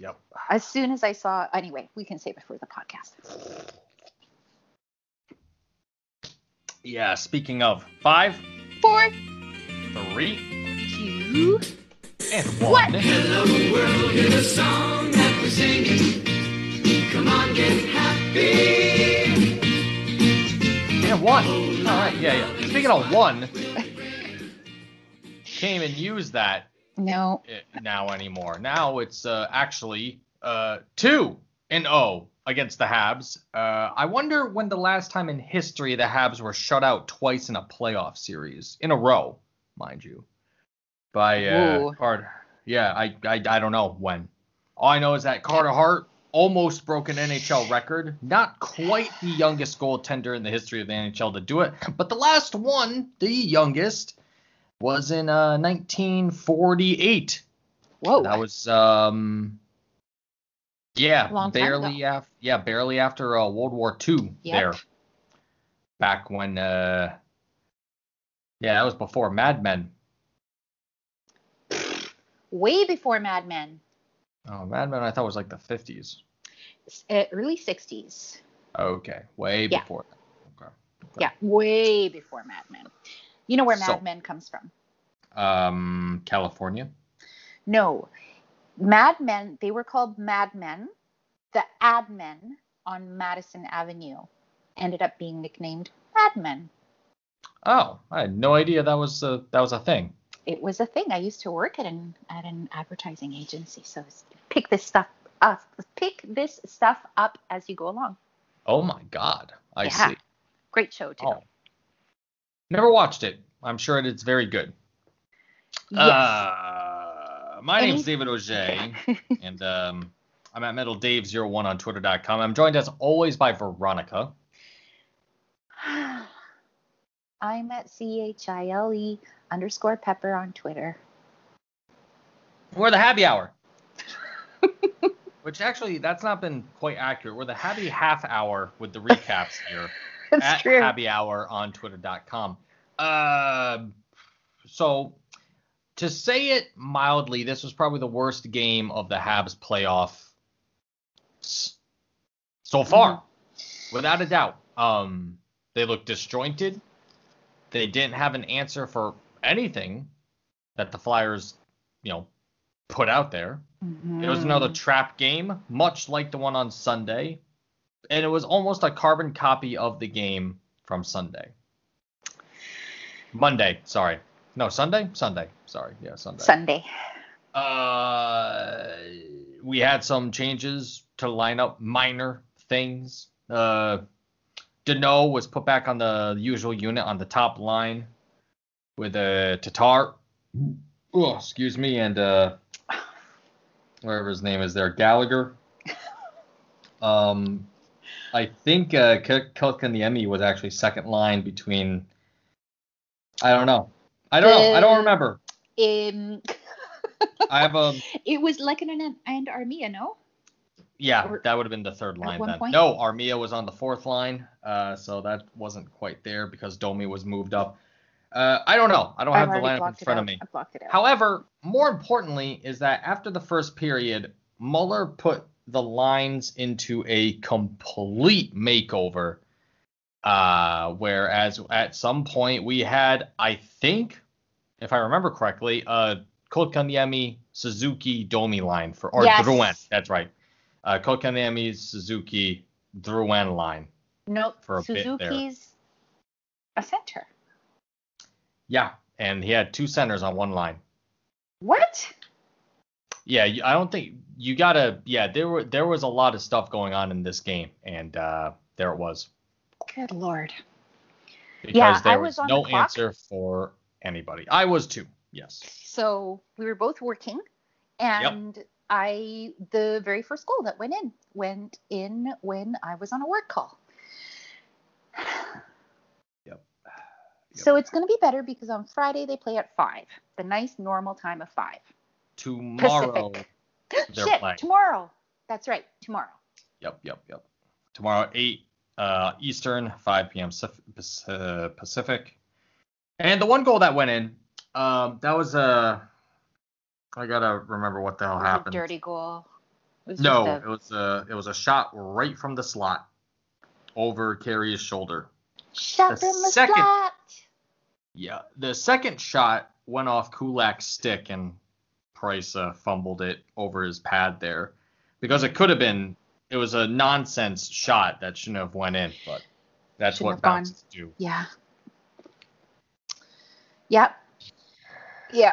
Yep. As soon as I saw, anyway, we can save it for the podcast. Yeah. Speaking of five, Four, three, two, and What? one. Hello world, here's a song that we're singing. Come on, get happy. And one. All right. Yeah. Yeah. Speaking of one, came and used that no, uh, now anymore. Now it's uh, actually uh, two and O against the Habs. Uh, I wonder when the last time in history the Habs were shut out twice in a playoff series in a row, mind you. By uh, Carter. Yeah, I, I I don't know when. All I know is that Carter Hart almost broke an NHL record. Not quite the youngest goaltender in the history of the NHL to do it, but the last one, the youngest, was in uh, 1948. whoa, That was um yeah, barely after yeah, barely after uh, World War II Yep. there. Back when uh yeah, that was before Mad Men. way before Mad Men, Oh, Mad Men I thought was like the 50s. Uh, early '60s. Okay, way Yeah. before that. Okay. Yeah, way before Mad Men. You know where Mad So- Men comes from? Um California. No, Mad Men. They were called Mad Men. The ad men on Madison Avenue ended up being nicknamed Mad Men. Oh, I had no idea that was a, that was a thing. It was a thing. I used to work at an at an advertising agency, so pick this stuff up. Pick this stuff up as you go along. Oh my god. I Yeah. see. Great show too. Oh. Never watched it. I'm sure it's very good. yes. Uh, my Any- name's David Auger, and um, I'm at MetalDave01 on Twitter.com. I'm joined as always by Veronica. I'm at C H I L E underscore pepper on Twitter. We're the Happy Hour. Which actually, that's not been quite accurate. We're the Happy Half Hour with the recaps here That's at true. Happy Hour on Twitter.com. Uh, so, to say it mildly, this was probably the worst game of the Habs playoff so far. Mm-hmm. without a doubt. Um, they looked disjointed. They didn't have an answer for anything that the Flyers, you know, put out there. It was another Mhm. trap game, much like the one on Sunday, and it was almost a carbon copy of the game from Sunday. Monday, sorry. No, Sunday? Sunday. Sorry. Yeah, Sunday. Sunday. Uh, we had some changes to line up, minor things. Uh, Danault was put back on the usual unit on the top line with uh, Tatar. Oh, excuse me, and uh, whatever his name is there, Gallagher. Um, I think uh, Kotkaniemi was actually second line between. I don't know. I don't know. I don't remember. Um, I have a it was Lehkonen and Armia, no? Yeah, Or- that would have been the third line then. point? No, Armia was on the fourth line, uh, so that wasn't quite there because Domi was moved up. Uh, I don't know. I don't I've have the already lineup in blocked it front out. of me. I blocked it out. However, more importantly is that after the first period, Muller put the lines into a complete makeover. Uh, whereas at some point we had, I think, if I remember correctly, uh, Kotkaniemi, Suzuki, Domi line for or Yes. That's right. Uh, Kotkaniemi, Suzuki, Drouin line. no, for a bit there. Suzuki's a center. Yeah, and he had two centers on one line. What? Yeah, I don't think you gotta. Yeah, there were there was a lot of stuff going on in this game, and uh, there it was Good lord. because Yeah, I there was was on no the clock. answer for anybody. I was too. Yes. So we were both working, and I the very first goal that went in went in when I was on a work call. Yep. So it's going to be better because on Friday they play at five, the nice normal time of five. Tomorrow. Pacific. they're Shit, playing. tomorrow. That's right, tomorrow. Yep, yep, yep. Tomorrow, 8 uh, Eastern, 5 p.m. Uh, Pacific. And the one goal that went in, um, that was a. I gotta remember what the hell It was a happened. dirty goal. It No, just it was a it was a shot right from the slot over Carey's shoulder. shot the from the second- slot. Yeah, the second shot went off Kulak's stick and Price uh, fumbled it over his pad there because it could have been. It was a nonsense shot that shouldn't have went in, but that's Shouldn't what have gone. bounces do. Yeah. Yep. Yeah.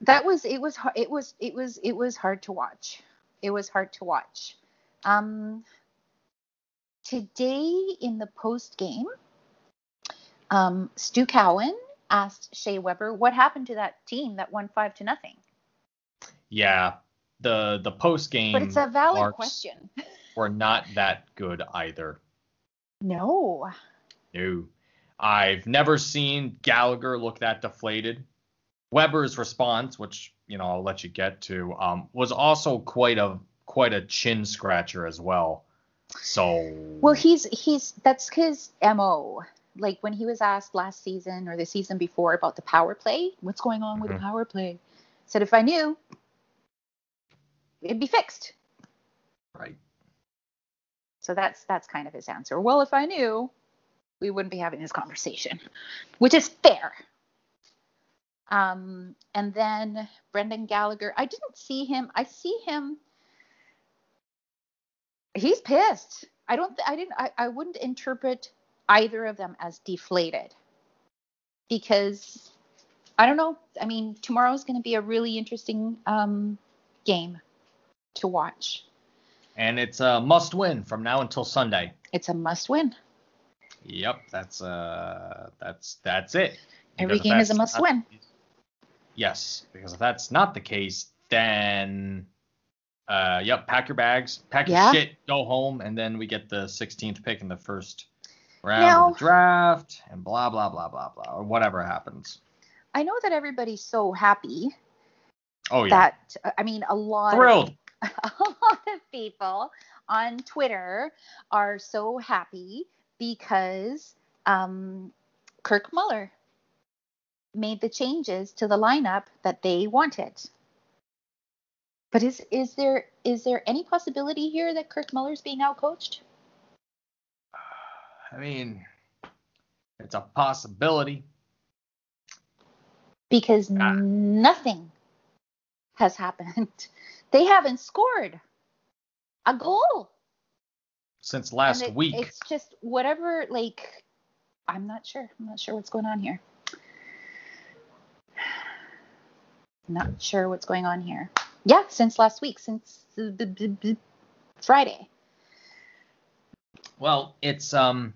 That was it was har- it was it was it was hard to watch. It was hard to watch. Um today in the post game, um Stu Cowan asked Shea Weber what happened to that team that won five to nothing. Yeah, the the post game. But it's a valid question. Were not that good either. No. No. I've never seen Gallagher look that deflated. Weber's response, which you know I'll let you get to, um, was also quite a quite a chin scratcher as well. So Well, he's he's that's his mo. Like when he was asked last season or the season before about the power play, what's going on with Mhm. the power play? Said if I knew, it'd be fixed. right. So that's that's kind of his answer. Well, if I knew, we wouldn't be having this conversation, which is fair. Um, and then Brendan Gallagher, I didn't see him. I see him. He's pissed. I don't. I didn't. I, I wouldn't interpret either of them as deflated because I don't know. I mean, tomorrow's going to be a really interesting um, game to watch. And it's a must win from now until Sunday. It's a must win. Yep, that's uh that's that's it. Every Because game is a must not- win. Yes, because if that's not the case, then uh yep, pack your bags, pack Yeah. your shit, go home, and then we get the 16th pick in the first round Now- of the draft, and blah blah blah blah blah, or whatever happens. I know that everybody's so happy Oh yeah, that I mean a lot thrilled. Of, a lot of people on Twitter are so happy because um, Kirk Muller made the changes to the lineup that they wanted. But is is there is there any possibility here that Kirk Muller's being outcoached? I mean, it's a possibility. Because Ah. nothing has happened. They haven't scored a goal. Since last it- week, It's just whatever, like, I'm not sure. I'm not sure what's going on here. Not sure what's going on here. Yeah, since last week, since Friday. well, it's um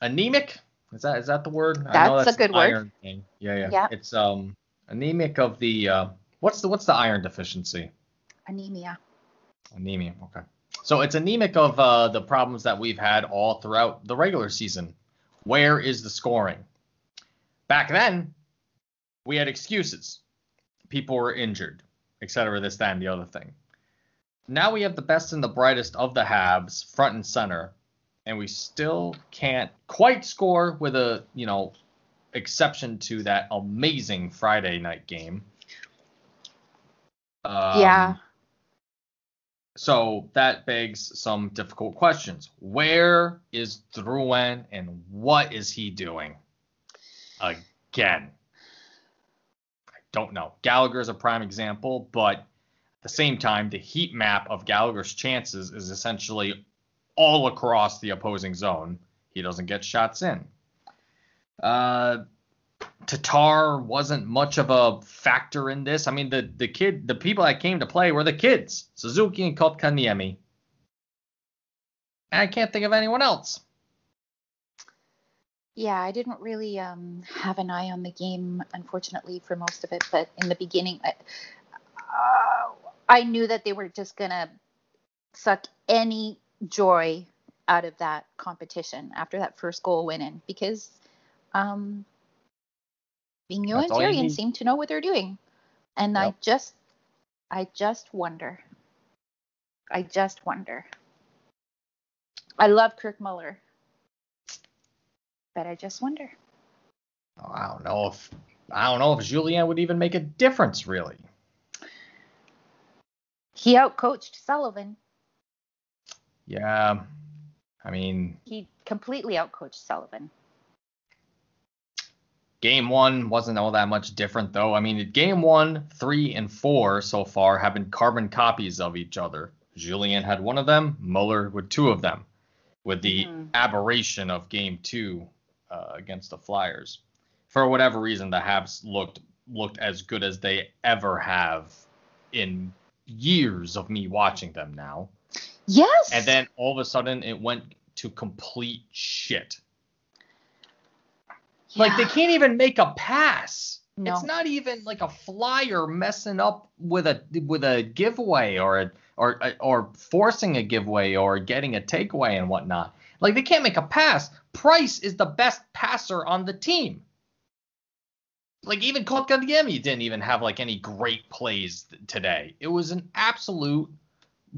anemic. Is that is that the word? That's a good word. iron Thing. Yeah, yeah, Yeah. It's um anemic of the uh what's the what's the iron deficiency? Anemia. Anemia. Okay. So it's anemic of uh, the problems that we've had all throughout the regular season. Where is the scoring? Back then, we had excuses. People were injured, etc. This, that, and the other thing. Now we have the best and the brightest of the Habs front and center, and we still can't quite score with a you know exception to that amazing Friday night game. Um, yeah. so that begs some difficult questions. Where is Drouin and what is he doing? Again. I don't know. Gallagher is a prime example, but at the same time, the heat map of Gallagher's chances is essentially all across the opposing zone. He doesn't get shots in. Uh, Tatar wasn't much of a factor in this. I mean, the the kid, the people that came to play were the kids, Suzuki and Kotkaniemi. And I can't think of anyone else. Yeah, I didn't really um, have an eye on the game, unfortunately, for most of it. But in the beginning, I, uh, I knew that they were just gonna suck any joy out of that competition after that first goal went in because um, Vigneault and That's Therrien seem to know what they're doing, and I just, I just wonder. I just wonder. I love Kirk Muller, but I just wonder. Oh, I don't know if I don't know if Julien would even make a difference, really. He outcoached Sullivan. Yeah. I mean, He completely outcoached Sullivan. Game one wasn't all that much different, though. I mean, game one, three, and four so far have been carbon copies of each other. Julien had one of them, Muller with two of them, with the Mhm. aberration of game two uh, against the Flyers. For whatever reason, the Habs looked looked as good as they ever have in years of me watching them now. Yes. And then all of a sudden, it went to complete shit. Like they can't even make a pass. No. It's not even like a flyer messing up with a with a giveaway or a or or forcing a giveaway or getting a takeaway and whatnot. Like they can't make a pass. Price is the best passer on the team. Like even Kotkaniemi didn't even have like any great plays today. It was an absolute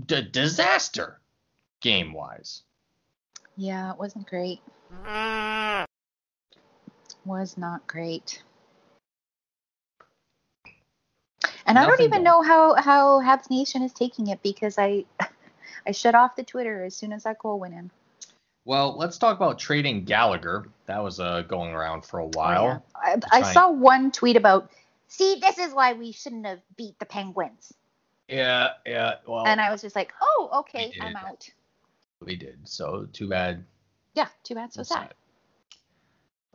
d- disaster game wise. Yeah, it wasn't great. Was not great. And I don't even know how how Habs Nation is taking it because I I shut off the Twitter as soon as that goal went in. Well, let's talk about trading Gallagher. That was uh, going around for a Oh, while. yeah. I, I saw one tweet about, see, this is why we shouldn't have beat the Penguins. Yeah, yeah. Well, and I was just like, oh, okay. I'm out. we did. So too bad. Yeah, too bad, so sad. sad.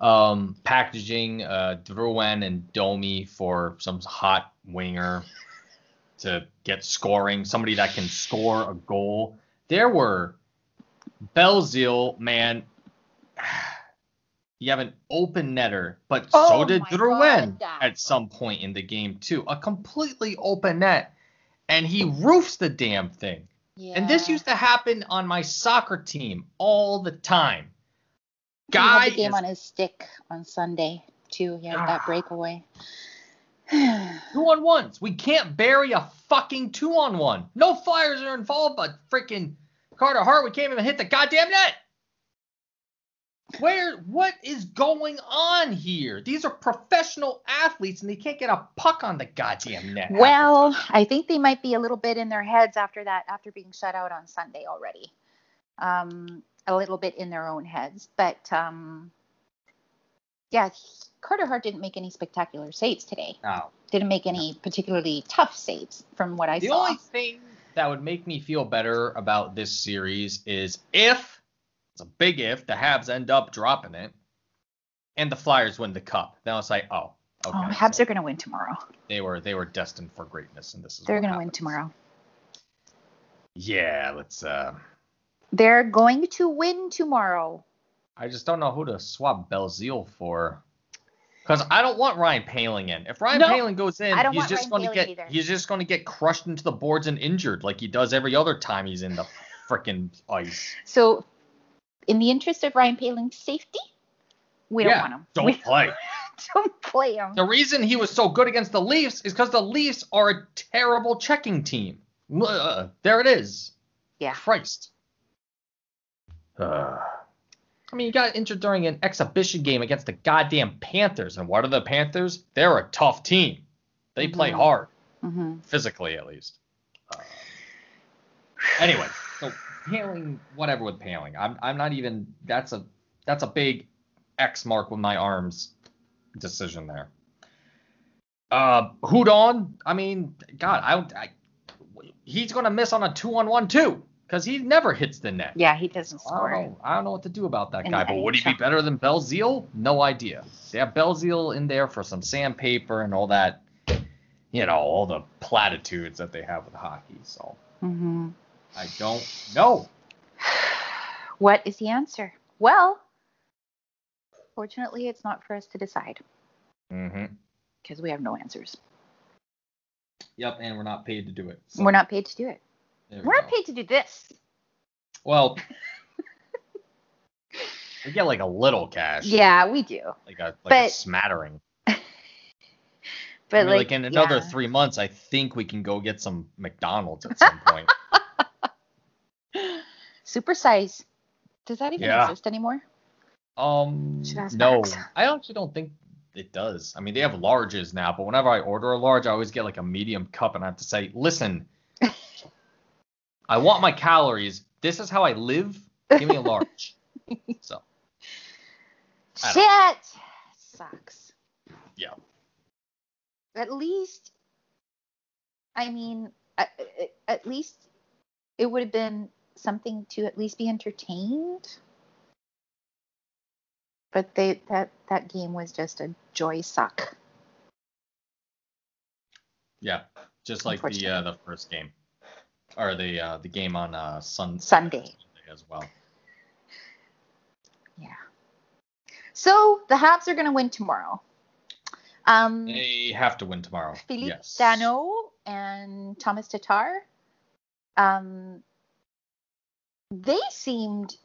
Um, packaging uh, Drouin and Domi for some hot winger to get scoring, somebody that can score a goal. There were Belzile, man. You have an open netter, but so Oh did my Drouin God. at some point in the game too. A completely open net, and he roofs the damn thing. Yeah. And this used to happen on my soccer team all the time. He had Guy the game is on his stick on Sunday too. He had Ah. that breakaway. two on ones. We can't bury a fucking two on one. No flyers are involved, but freaking Carter Hart, we can't even hit the goddamn net. Where what is going on here? These are professional athletes and they can't get a puck on the goddamn net. well, I think they might be a little bit in their heads after that, after being shut out on Sunday already. Um, a little bit in their own heads, but um, yeah, Carter Hart didn't make any spectacular saves today. No. Didn't make any particularly tough saves from what I The saw. The only thing that would make me feel better about this series is if it's a big if the Habs end up dropping it and the Flyers win the cup. Then it's like, oh, okay. oh, Habs so are going to win tomorrow. they were they were destined for greatness, and this is They're going to win tomorrow. Yeah, let's. uh They're going to win tomorrow. I just don't know who to swap Belzile for. Because I don't want Ryan Poehling in. If Ryan No, Poehling goes in, he's just going to get either. he's just going to get crushed into the boards and injured like he does every other time he's in the frickin' ice. So, in the interest of Ryan Poehling's safety, we don't yeah, want him. don't we play. don't play him. The reason he was so good against the Leafs is because the Leafs are a terrible checking team. Ugh, there it is. Yeah. Christ. Ugh. I mean, you got injured during an exhibition game against the goddamn Panthers. And what are the Panthers? They're a tough team. They play Mhm. hard, hmm physically at least. Uh, anyway, so Poehling, whatever with Poehling. I'm, I'm not even. That's a that's a big X mark with my arms decision there. Uh, Hudon. I mean, God, I, I he's gonna miss on a two on one too because he never hits the net. Yeah, he doesn't I don't score. know. I don't know what to do about that In guy. But would he be better than Belzile? No idea. They have Belzile in there for some sandpaper and all that. You know, all the platitudes that they have with hockey. So hmm I don't know. What is the answer? Well, fortunately, it's not for us to decide Mm-hmm. because we have no answers. Yep, and we're not paid to do it. So We're not paid to do it. There we We're not go. paid to do this. Well, we get like a little cash. Yeah, we do. Like a like a But- smattering. But I mean, like, like, in another yeah. three months, I think we can go get some McDonald's at some point. Supersize. Does that even Yeah. exist anymore? Um, Should ask no, Max. I actually don't think it does. I mean, they have larges now, but whenever I order a large, I always get like a medium cup, and I have to say, listen, I want my calories. This is how I live. Give me a large. so Shit sucks. yeah. At least, I mean, at, at- least it would have been something to at least be entertained. But they that that game was just a joy suck. Yeah. Just like the uh, the first game. Or the uh, the game on uh sun Sunday. as well. Yeah. So the Habs are going to win tomorrow. Um, They have to win tomorrow. Philippe yes. Danault and Thomas Tatar, um, they seemed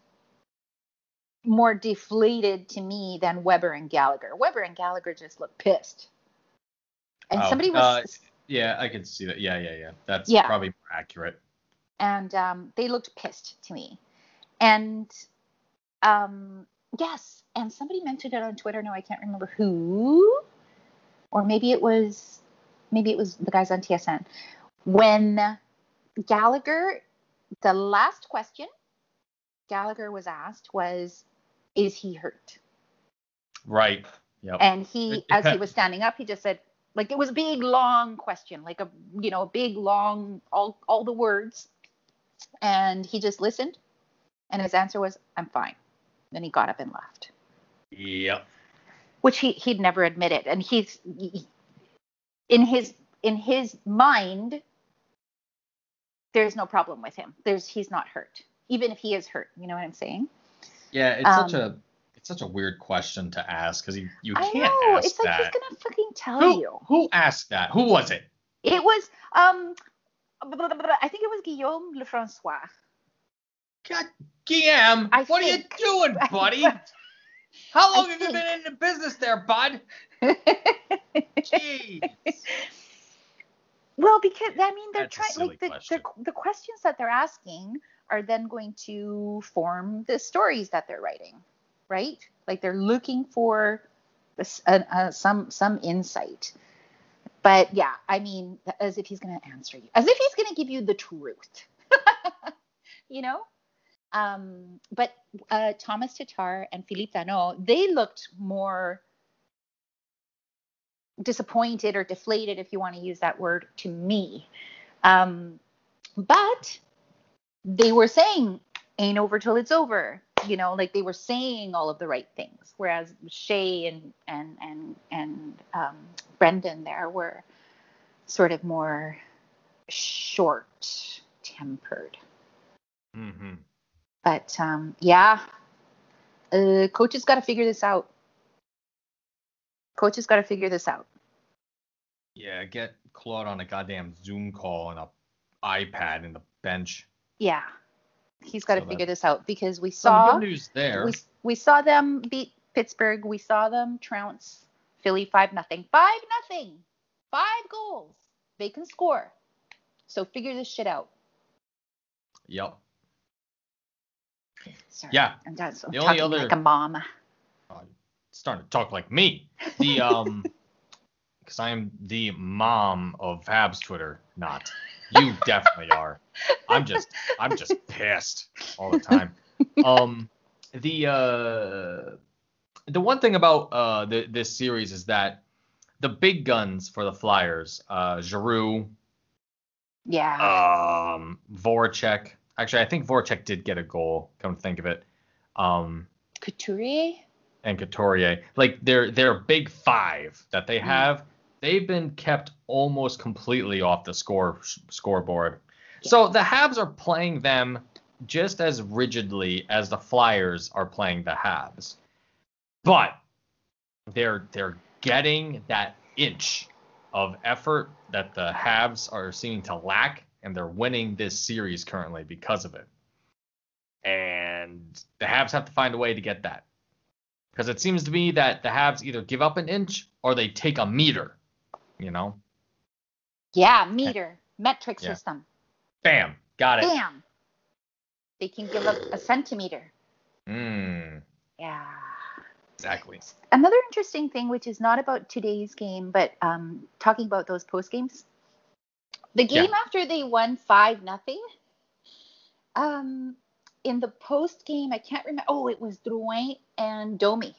more deflated to me than Weber and Gallagher. Weber and Gallagher just looked pissed. And Oh, somebody was, uh, Yeah, I can see that. Yeah, yeah, yeah. That's Yeah. probably more accurate. and um, they looked pissed to me. And um, yes, and somebody mentioned it on Twitter. No, I can't remember who, or maybe it was, maybe it was the guys on TSN. When Gallagher, the last question Gallagher was asked was, "Is he hurt?" Right. Yep. And he, as he was standing up, he just said, like it was a big long question, like a you know a big long all all the words, and he just listened, and his answer was, "I'm fine." Then he got up and left, Yep. which he he'd never admitted, and he's he- in his in his mind. There's no problem with him. There's he's not hurt, even if he is hurt. You know what I'm saying? Yeah, it's such Um, a it's such a weird question to ask because you you can't I know. ask It's like that. he's gonna fucking tell who, you. who asked that? Who was it? It was um I think it was Guillaume Lefrancois. God, Guillaume, I what think- are you doing, buddy? How long I have you been in the business there, bud? Jeez. well, because I mean they're trying like the, question. the the questions that they're asking are then going to form the stories that they're writing, right? Like they're looking for uh, uh, some some insight. But yeah, I mean, as if he's going to answer you, as if he's going to give you the truth, you know. Um, but uh, Thomas Tatar and Philippe Danault, they looked more disappointed or deflated, if you want to use that word, to me. Um, but they were saying, ain't over till it's over. You know, like they were saying all of the right things. Whereas Shea and and and and um, Brendan there were sort of more short tempered. Mm-hmm. But um, yeah, uh, coach has got to figure this out. Coach has got to figure this out. Yeah, get Claude on a goddamn Zoom call and a iPad in the bench. Yeah, he's got to So figure this out because we saw good news there. we, we saw them beat Pittsburgh. We saw them trounce Philly five nothing. Five nothing. Five goals. They can score. So figure this shit out. Yep. Sorry, Yeah. I'm, just, I'm The only other- like a mom. Oh, starting to talk like me. The um, because I am the mom of Habs Twitter. Not you, definitely are. I'm just, I'm just pissed all the time. Um, the uh, the one thing about uh the, this series is that the big guns for the Flyers, uh, Giroux, Yeah. um, Voracek. Actually, I think Voracek did get a goal. Come to think of it. Um, Couturier. and Couturier, like their their big five that they Mm. They've been kept almost completely off the score scoreboard. So the Habs are playing them just as rigidly as the Flyers are playing the Habs, but they're they're getting that inch of effort that the Habs are seeming to lack, and they're winning this series currently because of it. And the Habs have to find a way to get that. Because it seems to me that the Habs either give up an inch or they take a meter. You know? Yeah, meter. Metric Yeah. system. Bam. Got it. Bam. They can give up a centimeter. Mm, Yeah. exactly. Another interesting thing, which is not about today's game, but um, talking about those post games, The game Yeah. after they won five nothing. Um, in the post game, I can't remember. Oh, it was Drouin and Domi.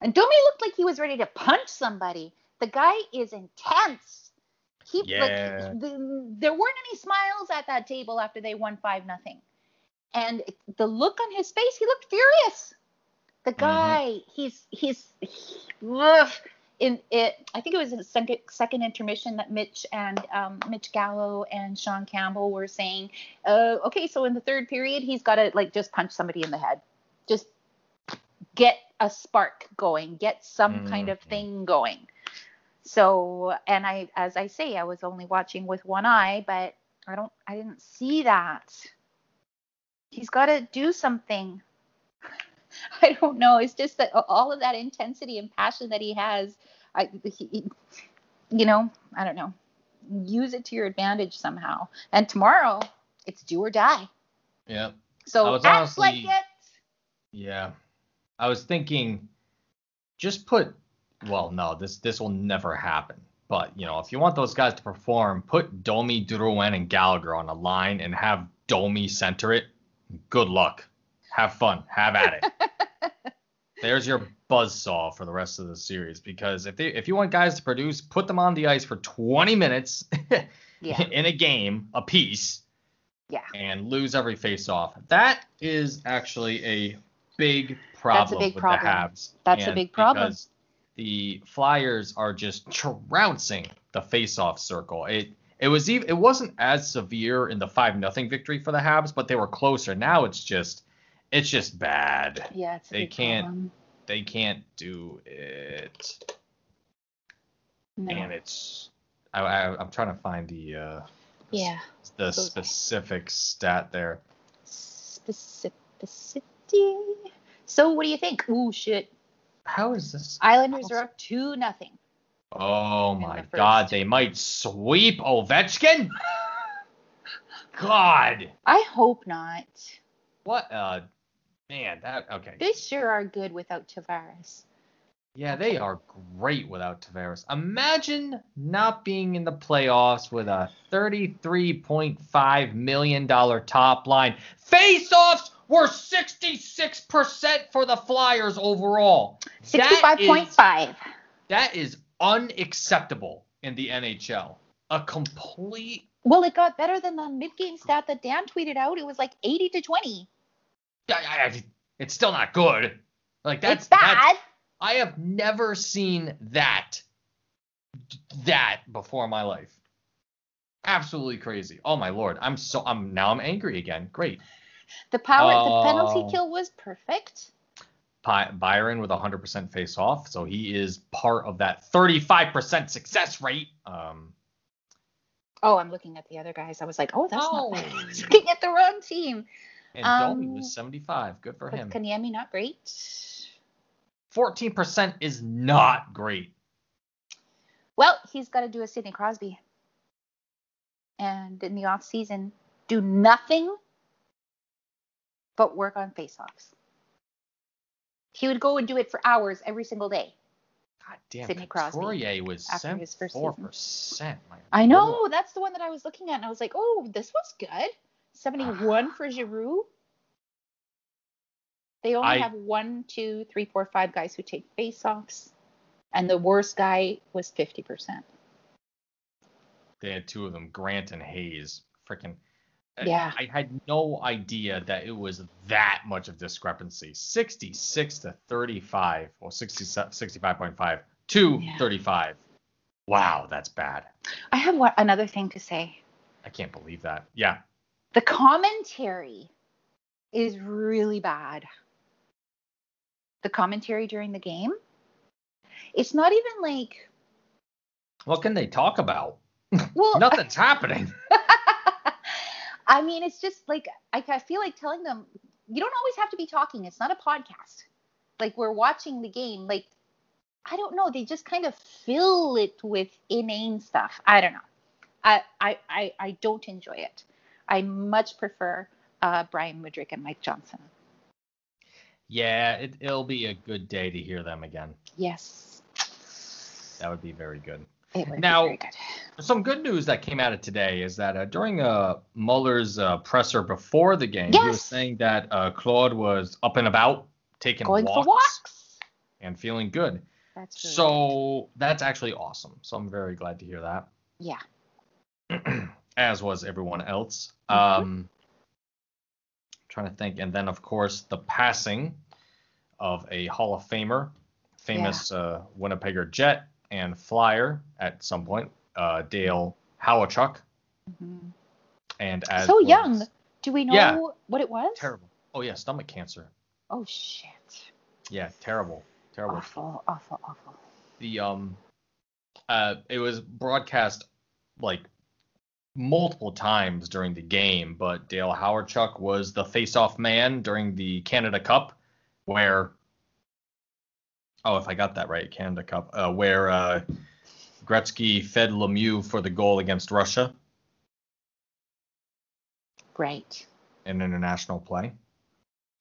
And Domi looked like he was ready to punch somebody. The guy is intense. He Yeah. like the, there weren't any smiles at that table after they won five nothing. And the look on his face, he looked furious. The guy, he's he's ugh. in it. I think it was in the second, second intermission that Mitch and um, Mitch Gallo and Sean Campbell were saying, uh, okay, so in the third period, he's got to like just punch somebody in the head, just get a spark going, get some kind of thing going. So, and I, as I say, I was only watching with one eye, but I don't, I didn't see that. He's got to do something. I don't know. It's just that all of that intensity and passion that he has, I, he, you know, I don't know. Use it to your advantage somehow. And tomorrow, it's do or die. Yeah. I So was act like it. Yeah. I was thinking just put well, no, this this will never happen. But, you know, if you want those guys to perform, put Domi, Drouin, and Gallagher on a line and have Domi center it. Good luck. Have fun. Have at it. There's your buzzsaw for the rest of the series because if they if you want guys to produce, put them on the ice for 20 minutes Yeah. in a game a piece Yeah. and lose every face off. That is actually a big problem That's a big with problem. the Habs. That's a big problem. Because the Flyers are just trouncing the face-off circle. It it was even it wasn't as severe in the five nothing victory for the Habs, but they were closer. Now it's just it's just bad. Yeah, it's a They can't- problem. They can't do it, No. and it's I, I I'm trying to find the uh yeah. the Those- specific stat there. Specificity. So what do you think? Ooh, shit. How is this? Islanders are up two nothing. Oh my the God, they might sweep Ovechkin. God, I hope not. what uh man, that okay. They sure are good without Tavares. Yeah, they are great without Tavares. Imagine not being in the playoffs with a $33.5 million top line. Face-offs were 66% for the Flyers overall. That Sixty-five point is- five. That is unacceptable in the NHL. A complete Well, it got better than the mid-game stat that Dan tweeted out. It was like eighty to twenty. I, I, it's still not good. Like that's it's bad. that's- I have never seen that that before in my life. Absolutely crazy. Oh my lord. I'm so I'm now I'm angry again. Great. The power, Oh. the penalty kill was perfect. Pi- Byron with 100% face off, so he is part of that 35% success rate. Um Oh, I'm looking at the other guys. I was like, oh, that's Oh. not. I was looking at the wrong team. and Um, Domi was 75. Good for him. Kanyemi not great? 14% is not great. Well, he's got to do a Sidney Crosby. And in the off season, do nothing but work on faceoffs. He would go and do it for hours every single day. God damn, Sidney Crosby Couturier was after his first 74%. My I know lord. that's the one that I was looking at, and I was like, oh, this was good. 71 ah. for Giroux. They only I- have one, two, three, four, five guys who take faceoffs, and the worst guy was 50%. They had two of them, Grant and Hayes. Freaking. Yeah. I had no idea that it was that much of discrepancy. 66 to 35, or 60, 65.5 to Yeah. 35. Wow, that's bad. I have one, another thing to say. I can't believe that. Yeah. The commentary is really bad. The commentary during the game. It's not even like, What can they talk about? well, Nothing's happening. I mean, it's just like I, I feel like telling them you don't always have to be talking. It's not a podcast. Like we're watching the game. Like I don't know. They just kind of fill it with inane stuff. I don't know. I I I, I don't enjoy it. I much prefer uh, Brian Woodrick and Mike Johnson. Yeah, it, it'll be a good day to hear them again. Yes. That would be very good. Now- good. Some good news that came out of today is that uh, during uh, Muller's uh, presser before the game, he was saying that uh, Claude was up and about, taking Going walks, walks. and feeling good. That's really So that's actually awesome. So I'm very glad to hear that. Yeah. As was everyone else. Mhm. Um, trying to think, and then of course the passing of a Hall of Famer, famous uh, Winnipegger Jet and Flyer at some point, uh, Dale Hawerchuk, Mhm. and as So was- young. Do we know Yeah. what it was? terrible. Oh yeah, stomach cancer. Oh shit. Yeah, terrible, terrible. Awful, awful, awful. the um uh it was broadcast like multiple times during the game, but Dale Hawerchuk was the face-off man during the Canada Cup, where oh if I got that right, Canada Cup, uh, where uh, Gretzky fed Lemieux for the goal against Russia Right. in international play.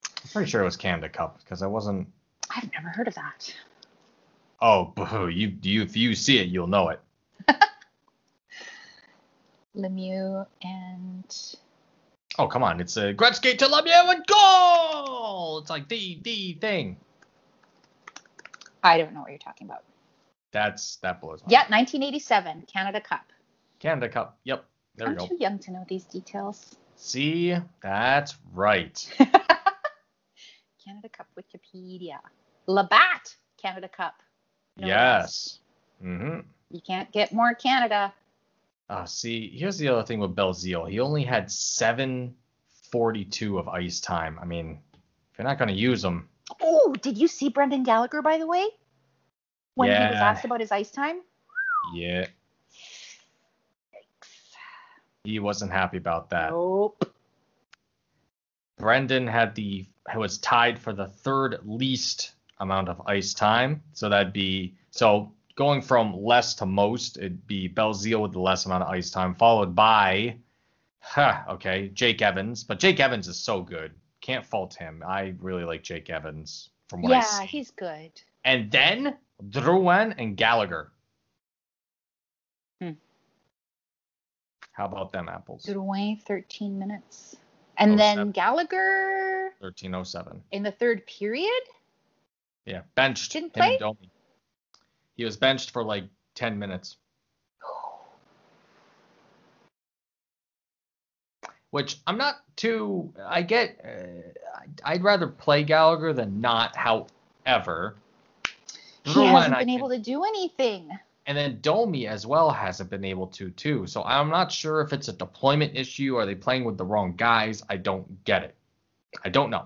I'm pretty sure it was Canada Cup because I wasn't. I've never heard of that. Oh, boo, you you if you see it, you'll know it. Lemieux and Oh come on, it's a Gretzky to Lemieux and goal. It's like the the thing. I don't know what you're talking about. That's that blows my Yeah, 1987 Canada Cup. Canada Cup. Yep. There we I'm go. too young to know these details. See, that's right. Canada Cup Wikipedia. Labatt Canada Cup. No yes. Mm-hmm. You can't get more Canada. Uh, see, here's the other thing with Belzile. He only had 742 of ice time. I mean, if you're not going to use them, Oh, did you see Brendan Gallagher, by the way? When he was asked about his ice time? yeah, Yikes. he wasn't happy about that. Nope. Brendan had the was tied for the third least amount of ice time. So that'd be so going from less to most, it'd be Belzile with the less amount of ice time, followed by huh, okay, Jake Evans. But Jake Evans is so good. Can't fault him. I really like Jake Evans from what I Yeah, he's good. And then Drouin and Gallagher. Hmm. How about them apples? Drouin, 13 minutes. And Oh, then. Gallagher 1307. in the third period? Yeah, benched. Didn't play? He was benched for like 10 minutes, which I'm not too. I get. Uh, I- I'd rather play Gallagher than not. However, He hasn't I been can- able to do anything. and then Domi as well hasn't been able to too. So I'm not sure if it's a deployment issue. Are they playing with the wrong guys? I don't get it. I don't know.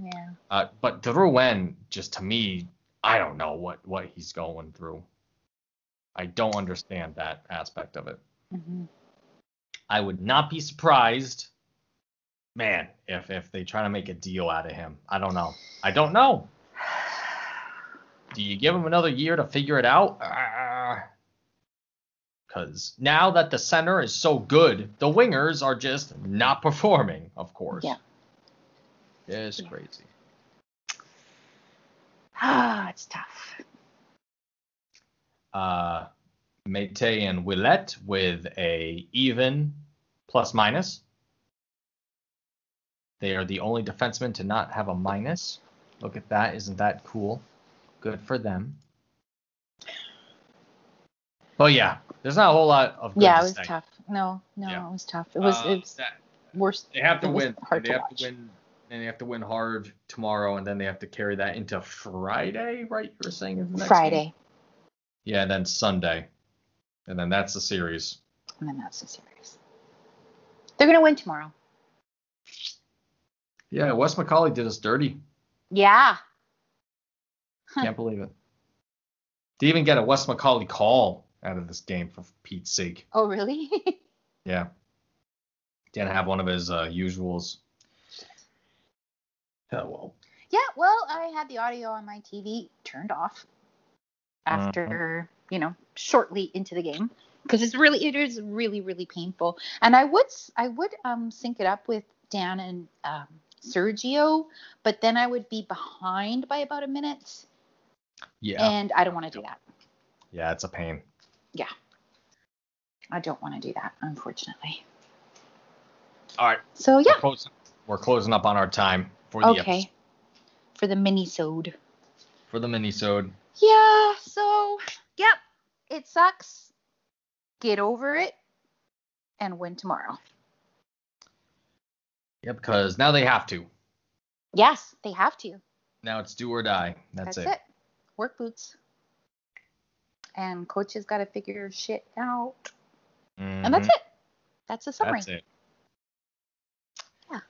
Yeah. Uh, but Drouin, just to me, I don't know what what he's going through. I don't understand that aspect of it. hmm I would not be surprised, man, if if they try to make a deal out of him. I don't know. I don't know. Do you give him another year to figure it out? Because now that the center is so good, the wingers are just not performing. Of course. Yeah. It's Yeah. crazy. Ah, it's tough. uh, Mete and Ouellet with a even plus minus. They are the only defensemen to not have a minus. Look at that. Isn't that cool? Good for them. But yeah, there's not a whole lot of good yeah, to it was say. tough. No, no, Yeah. it was tough. It was Uh, it was that- worse. they have to win. hard they to have watch. to win, and they have to win hard tomorrow, and then they have to carry that into Friday, right? You were saying is the next game? Friday, Yeah, and then Sunday, and then that's the series. and then that's the series. They're gonna win tomorrow. Yeah, Wes McCauley did us dirty. Yeah. Can't believe it. To even get a Wes McCauley call out of this game for Pete's sake. Oh, really? Yeah. Didn't have one of his uh, usuals. Oh well. yeah. Well, I had the audio on my TV turned off after Mm-hmm. You know shortly into the game because it's really it is really really painful. And I would I would um sync it up with Dan and um, Sergio, but then I would be behind by about a minute, Yeah. and I don't want to do that. yeah, it's a pain. Yeah. I don't want to do that, unfortunately. All right. So We're yeah, closing, we're closing up on our time for the okay. episode, For the mini-sode. for the mini-sode. Yeah, so yep, it sucks. Get over it and win tomorrow. Yep, because now they have to. Yes, they have to. Now it's do or die. That's, That's, it. Work boots. And coaches got to figure shit out. And that's Mhm. it. That's the summary. That's it. Yeah.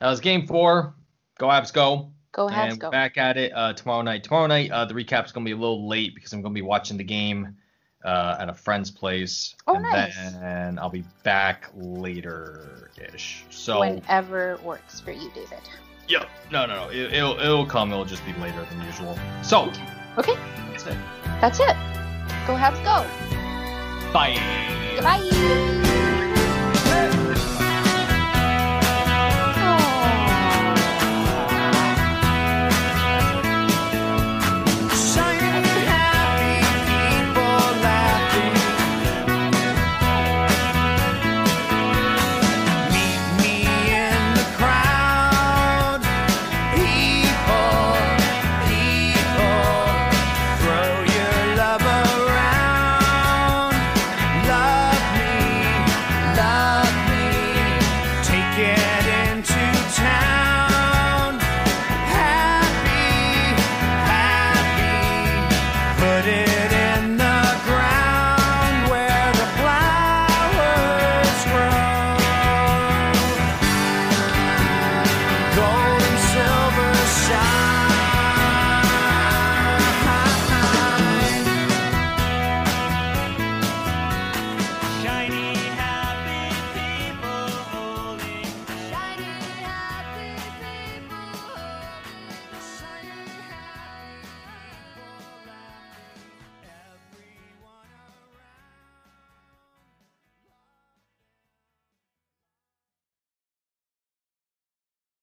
That was game four. Go Habs go. Go ahead, and go. back at it uh, tomorrow night. Tomorrow night, uh, the recap's gonna be a little late because I'm gonna be watching the game uh, at a friend's place. Oh, and nice. then I'll be back later ish. So Whenever works for you, David. yeah, no, no, no. It, it'll it'll come. It'll just be later than usual. So Okay, that's it. that's it. Go Habs, go. Bye. Goodbye.